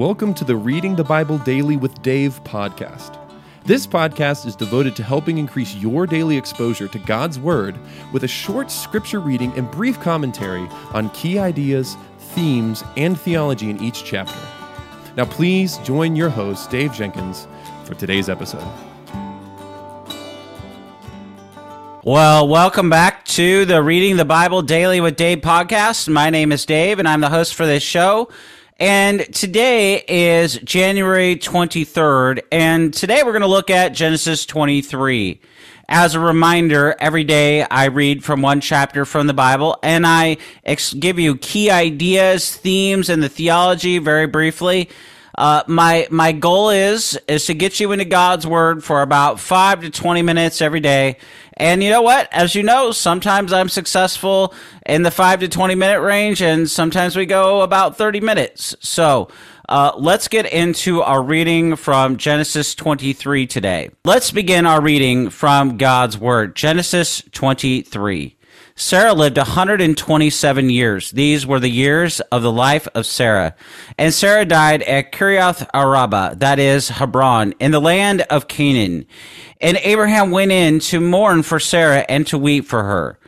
welcome to the Reading the Bible Daily with Dave podcast. This podcast is devoted to helping increase your daily exposure to God's Word with a short scripture reading and brief commentary on key ideas, themes, and theology in each chapter. Now, please join your host, Dave Jenkins, for today's episode. Well, welcome back to the Reading the Bible Daily with Dave podcast. My name is Dave, and I'm the host for this show. And today is January 23rd, and today we're going to look at Genesis 23. As a reminder, every day I read from one chapter from the Bible, and I ex- give you key ideas, themes, and the theology very briefly. Uh, my my goal is is to get you into God's Word for about five to twenty minutes every day, and you know what? As you know, sometimes I'm successful in the five to 20 minute range, and sometimes we go about 30 minutes. So, uh, let's get into our reading from Genesis 23 today. Let's begin our reading from God's Word. Genesis 23. Sarah lived 127 years. These were the years of the life of Sarah. And Sarah died at Kiriath Araba, that is Hebron, in the land of Canaan. And Abraham went in to mourn for Sarah and to weep for her.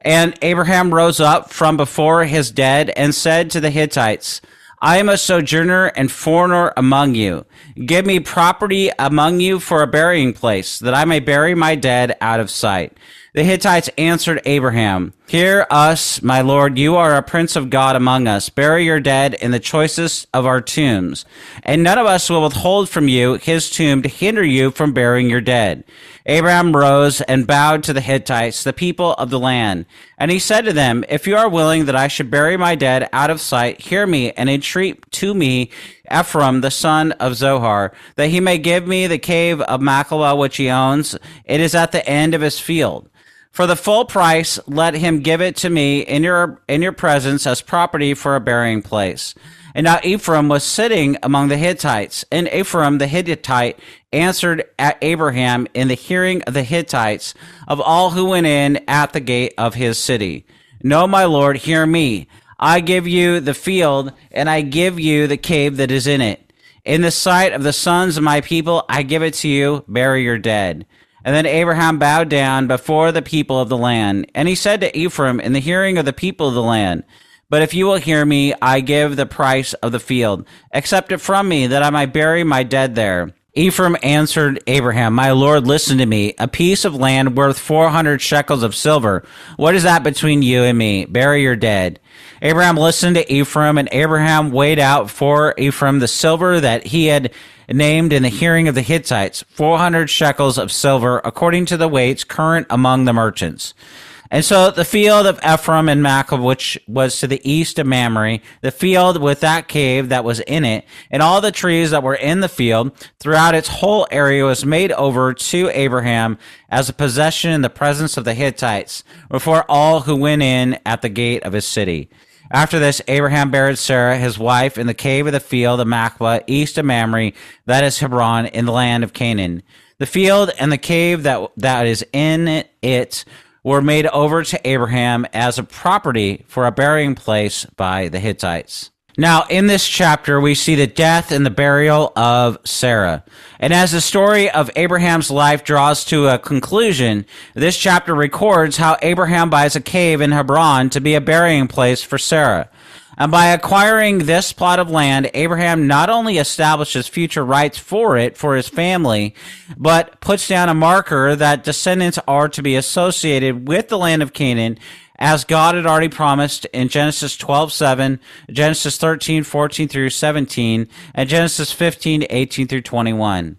And Abraham rose up from before his dead and said to the Hittites, I am a sojourner and foreigner among you. Give me property among you for a burying place, that I may bury my dead out of sight. The Hittites answered Abraham, Hear us, my lord, you are a prince of God among us. Bury your dead in the choicest of our tombs, and none of us will withhold from you his tomb to hinder you from burying your dead. Abraham rose and bowed to the Hittites, the people of the land. And he said to them, If you are willing that I should bury my dead out of sight, hear me and entreat to me Ephron, the son of Zohar, that he may give me the cave of Machpelah which he owns. It is at the end of his field. For the full price, let him give it to me in your in your presence as property for a burying place. And now Ephron was sitting among the Hittites, and Ephron the Hittite answered at Abraham in the hearing of the Hittites of all who went in at the gate of his city. No, my lord, hear me. I give you the field, and I give you the cave that is in it. In the sight of the sons of my people, I give it to you. Bury your dead. And then Abraham bowed down before the people of the land. And he said to Ephron in the hearing of the people of the land, But if you will hear me, I give the price of the field. Accept it from me, that I might bury my dead there. Ephron answered Abraham, My Lord, listen to me. A piece of land worth 400 shekels of silver. What is that between you and me? Bury your dead. Abraham listened to Ephron, and Abraham weighed out for Ephron the silver that he had named in the hearing of the Hittites, 400 shekels of silver, according to the weights current among the merchants. And so the field of Ephron and Machpelah, which was to the east of Mamre, the field with that cave that was in it, and all the trees that were in the field throughout its whole area was made over to Abraham as a possession in the presence of the Hittites before all who went in at the gate of his city. After this, Abraham buried Sarah, his wife, in the cave of the field of Machpelah, east of Mamre, that is Hebron, in the land of Canaan. The field and the cave that, that is in it were made over to Abraham as a property for a burying place by the Hittites. Now, in this chapter, we see the death and the burial of Sarah. And as the story of Abraham's life draws to a conclusion, this chapter records how Abraham buys a cave in Hebron to be a burying place for Sarah. And by acquiring this plot of land, Abraham not only establishes future rights for it for his family, but puts down a marker that descendants are to be associated with the land of Canaan as God had already promised in Genesis 12, 7, Genesis 13, 14 through 17, and Genesis 15, 18 through 21.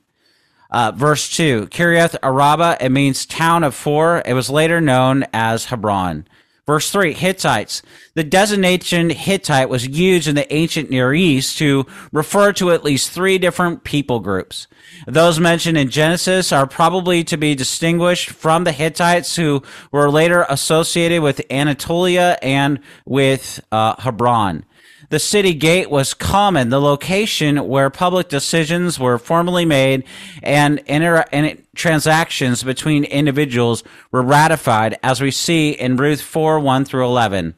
Uh, verse 2, Kiriath Araba, it means town of four. It was later known as Hebron. Verse 3, Hittites. The designation Hittite was used in the ancient Near East to refer to at least three different people groups. Those mentioned in Genesis are probably to be distinguished from the Hittites who were later associated with Anatolia and with uh, Hebron. The city gate was common, the location where public decisions were formally made and, inter- and transactions between individuals were ratified, as we see in Ruth 4 1 through 11.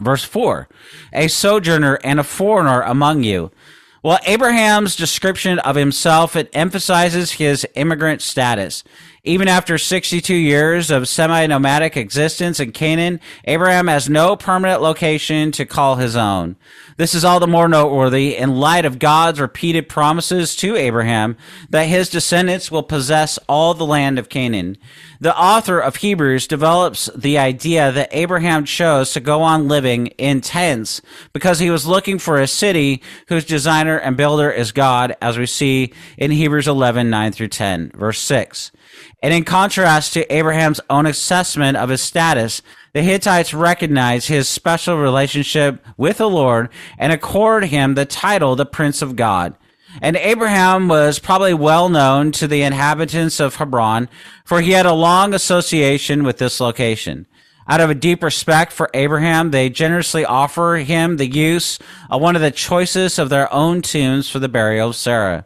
Verse 4 A sojourner and a foreigner among you. Well, Abraham's description of himself it emphasizes his immigrant status. Even after 62 years of semi-nomadic existence in Canaan, Abraham has no permanent location to call his own. This is all the more noteworthy in light of God's repeated promises to Abraham that his descendants will possess all the land of Canaan. The author of Hebrews develops the idea that Abraham chose to go on living in tents because he was looking for a city whose designer and builder is God, as we see in Hebrews 11, 9 through 10, verse 6. And in contrast to Abraham's own assessment of his status, the Hittites recognize his special relationship with the Lord and accord him the title the Prince of God. And Abraham was probably well known to the inhabitants of Hebron, for he had a long association with this location. Out of a deep respect for Abraham, they generously offer him the use of one of the choicest of their own tombs for the burial of Sarah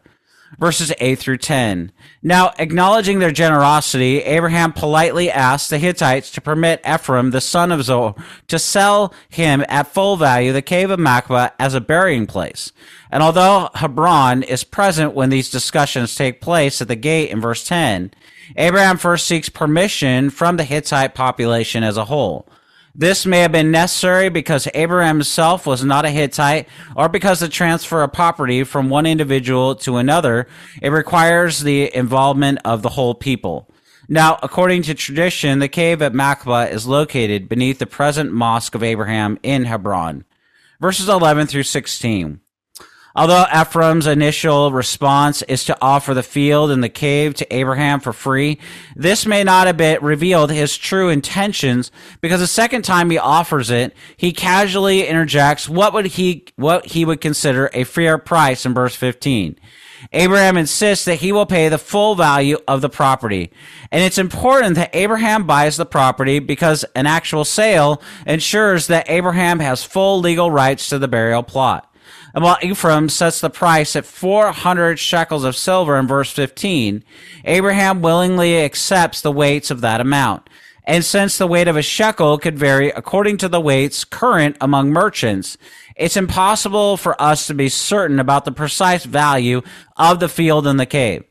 verses 8 through 10. Now, acknowledging their generosity, Abraham politely asked the Hittites to permit Ephron, the son of Zohar, to sell him at full value the cave of Machpelah as a burying place. And although Ephron is present when these discussions take place at the gate in verse 10, Abraham first seeks permission from the Hittite population as a whole. This may have been necessary because Abraham himself was not a Hittite or because the transfer of property from one individual to another, it requires the involvement of the whole people. Now, according to tradition, the cave at Machpelah is located beneath the present Mosque of Abraham in Hebron. Verses 11 through 16. Although Ephron's initial response is to offer the field and the cave to Abraham for free, this may not have been revealed his true intentions because the second time he offers it, he casually interjects what would he what he would consider a fair price in verse 15. Abraham insists that he will pay the full value of the property. And it's important that Abraham buys the property because an actual sale ensures that Abraham has full legal rights to the burial plot. And while Ephron sets the price at 400 shekels of silver in verse 15, Abraham willingly accepts the weights of that amount. And since the weight of a shekel could vary according to the weights current among merchants, it's impossible for us to be certain about the precise value of the field and the cave.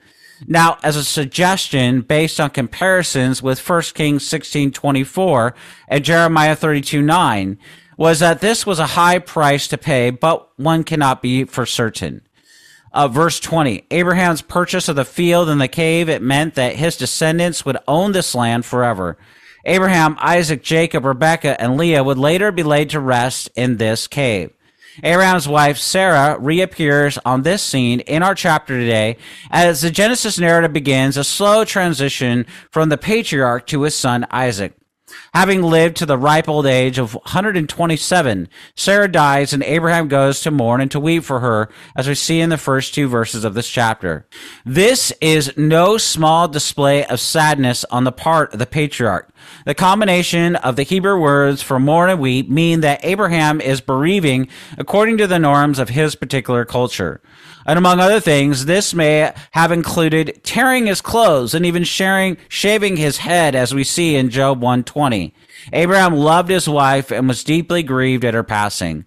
Now, as a suggestion based on comparisons with 1 Kings 16:24 and Jeremiah 32:9, was that this was a high price to pay, but one cannot be for certain. Uh, verse 20 Abraham's purchase of the field and the cave, it meant that his descendants would own this land forever. Abraham, Isaac, Jacob, Rebekah, and Leah would later be laid to rest in this cave. Abraham's wife Sarah reappears on this scene in our chapter today as the Genesis narrative begins a slow transition from the patriarch to his son Isaac. Having lived to the ripe old age of 127, Sarah dies and Abraham goes to mourn and to weep for her, as we see in the first two verses of this chapter. This is no small display of sadness on the part of the patriarch. The combination of the Hebrew words for mourn and weep mean that Abraham is bereaving according to the norms of his particular culture. And among other things, this may have included tearing his clothes and even sharing, shaving his head, as we see in Job 120. Abraham loved his wife and was deeply grieved at her passing.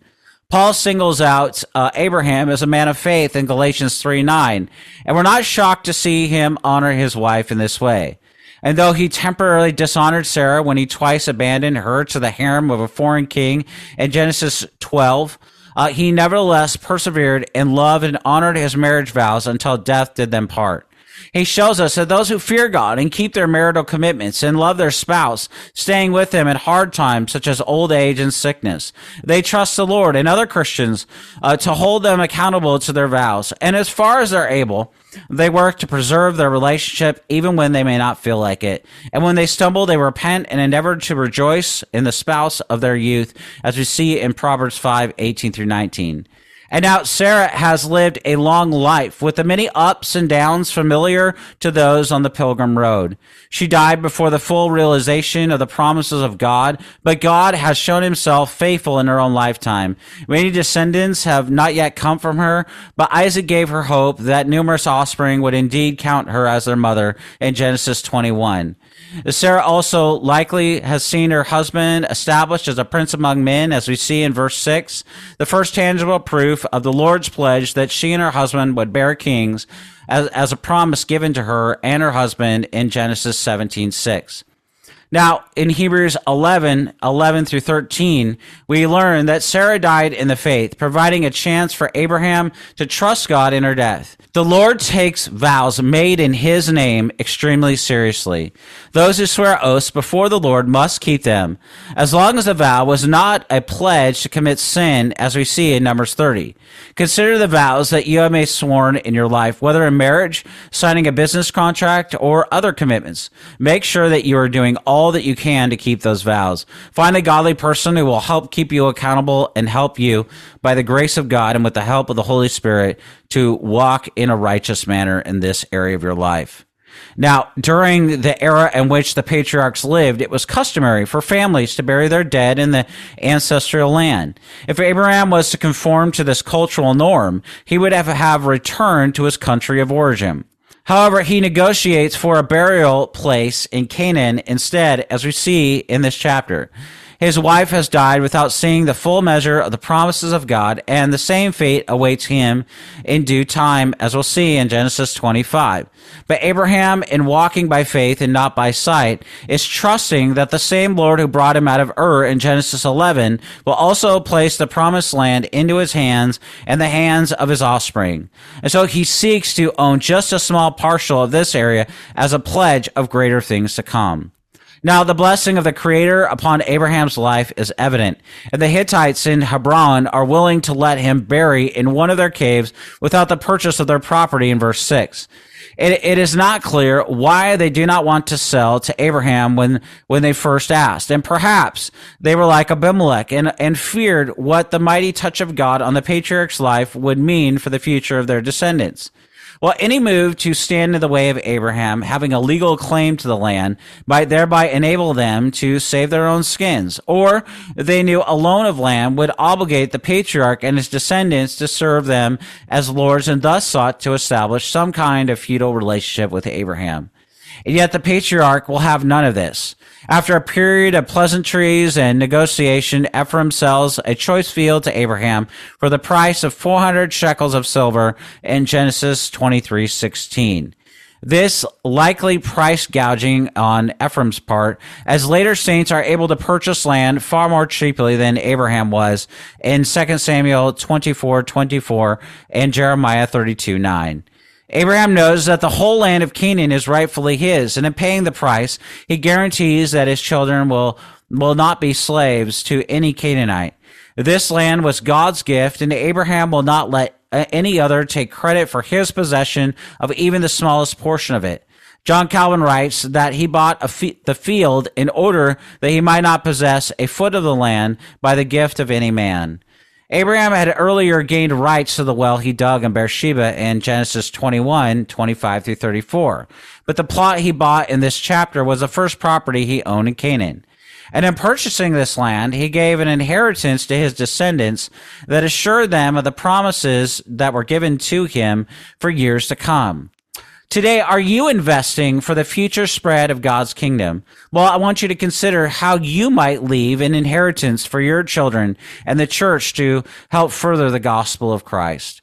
Paul singles out uh, Abraham as a man of faith in Galatians 3 9, and we're not shocked to see him honor his wife in this way. And though he temporarily dishonored Sarah when he twice abandoned her to the harem of a foreign king in Genesis 12, uh, he nevertheless persevered in love and honored his marriage vows until death did them part. He shows us that those who fear God and keep their marital commitments and love their spouse, staying with them in hard times such as old age and sickness, they trust the Lord and other Christians uh, to hold them accountable to their vows. And as far as they're able, they work to preserve their relationship even when they may not feel like it. And when they stumble, they repent and endeavor to rejoice in the spouse of their youth, as we see in Proverbs 5 18 through 19. And now Sarah has lived a long life with the many ups and downs familiar to those on the pilgrim road. She died before the full realization of the promises of God, but God has shown himself faithful in her own lifetime. Many descendants have not yet come from her, but Isaac gave her hope that numerous offspring would indeed count her as their mother in Genesis 21. Sarah also likely has seen her husband established as a prince among men, as we see in verse 6, the first tangible proof of the Lord's pledge that she and her husband would bear kings as, as a promise given to her and her husband in Genesis 17 6. Now, in Hebrews 11, 11 through 13, we learn that Sarah died in the faith, providing a chance for Abraham to trust God in her death. The Lord takes vows made in his name extremely seriously. Those who swear oaths before the Lord must keep them, as long as the vow was not a pledge to commit sin, as we see in Numbers 30. Consider the vows that you have made sworn in your life, whether in marriage, signing a business contract, or other commitments. Make sure that you are doing all that you can to keep those vows. Find a godly person who will help keep you accountable and help you by the grace of God and with the help of the Holy Spirit to walk in a righteous manner in this area of your life. Now, during the era in which the patriarchs lived, it was customary for families to bury their dead in the ancestral land. If Abraham was to conform to this cultural norm, he would have, have returned to his country of origin. However, he negotiates for a burial place in Canaan instead, as we see in this chapter. His wife has died without seeing the full measure of the promises of God, and the same fate awaits him in due time, as we'll see in Genesis 25. But Abraham, in walking by faith and not by sight, is trusting that the same Lord who brought him out of Ur in Genesis 11 will also place the promised land into his hands and the hands of his offspring. And so he seeks to own just a small partial of this area as a pledge of greater things to come. Now, the blessing of the Creator upon Abraham's life is evident, and the Hittites in Hebron are willing to let him bury in one of their caves without the purchase of their property in verse 6. It, it is not clear why they do not want to sell to Abraham when, when they first asked. And perhaps they were like Abimelech and, and feared what the mighty touch of God on the patriarch's life would mean for the future of their descendants. Well, any move to stand in the way of Abraham having a legal claim to the land might thereby enable them to save their own skins. Or they knew a loan of land would obligate the patriarch and his descendants to serve them as lords and thus sought to establish some kind of feudal relationship with Abraham. And yet the patriarch will have none of this. After a period of pleasantries and negotiation, Ephron sells a choice field to Abraham for the price of 400 shekels of silver in Genesis 23:16. This likely price gouging on Ephron's part, as later saints are able to purchase land far more cheaply than Abraham was in 2 Samuel 24:24 and Jeremiah 32:9. Abraham knows that the whole land of Canaan is rightfully his, and in paying the price, he guarantees that his children will, will not be slaves to any Canaanite. This land was God's gift, and Abraham will not let uh, any other take credit for his possession of even the smallest portion of it. John Calvin writes that he bought the field in order that he might not possess a foot of the land by the gift of any man. Abraham had earlier gained rights to the well he dug in Beersheba in Genesis 21, 25 through 34. But the plot he bought in this chapter was the first property he owned in Canaan. And in purchasing this land, he gave an inheritance to his descendants that assured them of the promises that were given to him for years to come. Today, are you investing for the future spread of God's kingdom? Well, I want you to consider how you might leave an inheritance for your children and the church to help further the gospel of Christ.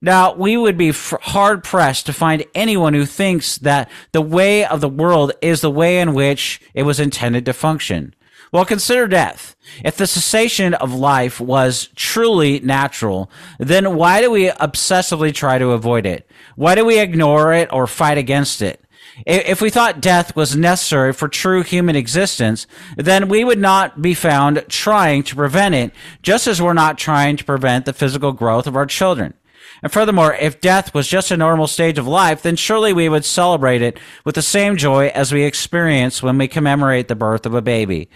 Now, we would be hard pressed to find anyone who thinks that the way of the world is the way in which it was intended to function. Well, consider death. If the cessation of life was truly natural, then why do we obsessively try to avoid it? Why do we ignore it or fight against it? If we thought death was necessary for true human existence, then we would not be found trying to prevent it, just as we're not trying to prevent the physical growth of our children. And furthermore, if death was just a normal stage of life, then surely we would celebrate it with the same joy as we experience when we commemorate the birth of a baby.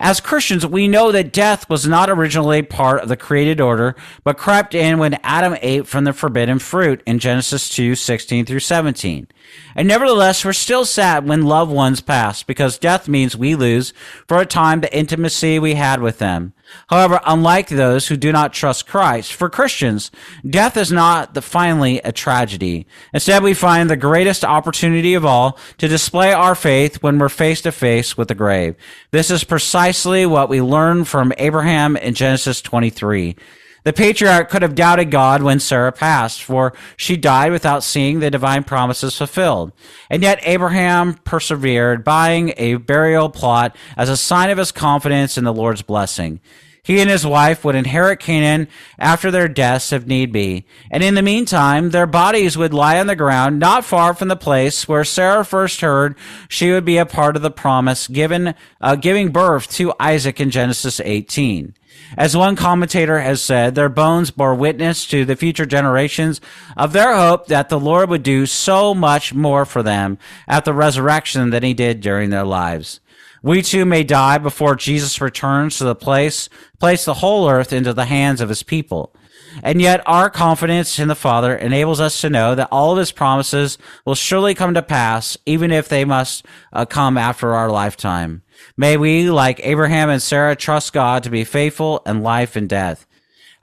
As Christians, we know that death was not originally part of the created order, but crept in when Adam ate from the forbidden fruit in Genesis 2, 16 through 17. And nevertheless, we're still sad when loved ones pass because death means we lose for a time the intimacy we had with them. However, unlike those who do not trust Christ, for Christians, death is not the, finally a tragedy. Instead, we find the greatest opportunity of all to display our faith when we're face to face with the grave. This is precisely what we learn from Abraham in Genesis 23. The patriarch could have doubted God when Sarah passed, for she died without seeing the divine promises fulfilled. And yet Abraham persevered, buying a burial plot as a sign of his confidence in the Lord's blessing. He and his wife would inherit Canaan after their deaths if need be. And in the meantime, their bodies would lie on the ground not far from the place where Sarah first heard she would be a part of the promise given, uh, giving birth to Isaac in Genesis 18. As one commentator has said, their bones bore witness to the future generations of their hope that the Lord would do so much more for them at the resurrection than he did during their lives. We too may die before Jesus returns to the place, place the whole earth into the hands of his people. And yet our confidence in the Father enables us to know that all of his promises will surely come to pass, even if they must uh, come after our lifetime. May we, like Abraham and Sarah, trust God to be faithful in life and death.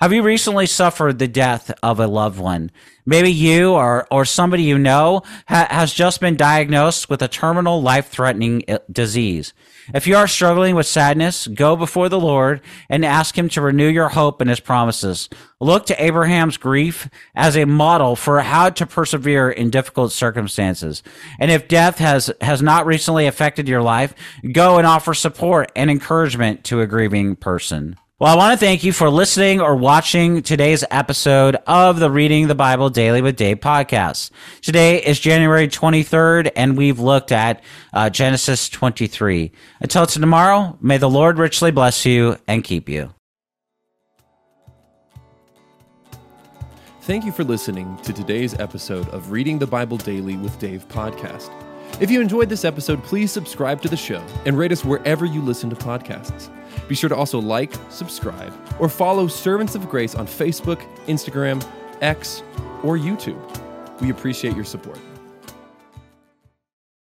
Have you recently suffered the death of a loved one? Maybe you or, or somebody you know ha- has just been diagnosed with a terminal life threatening disease. If you are struggling with sadness, go before the Lord and ask Him to renew your hope in His promises. Look to Abraham's grief as a model for how to persevere in difficult circumstances. And if death has, has not recently affected your life, go and offer support and encouragement to a grieving person. Well, I want to thank you for listening or watching today's episode of the Reading the Bible Daily with Dave podcast. Today is January 23rd, and we've looked at uh, Genesis 23. Until tomorrow, may the Lord richly bless you and keep you. Thank you for listening to today's episode of Reading the Bible Daily with Dave podcast. If you enjoyed this episode, please subscribe to the show and rate us wherever you listen to podcasts. Be sure to also like, subscribe, or follow Servants of Grace on Facebook, Instagram, X, or YouTube. We appreciate your support.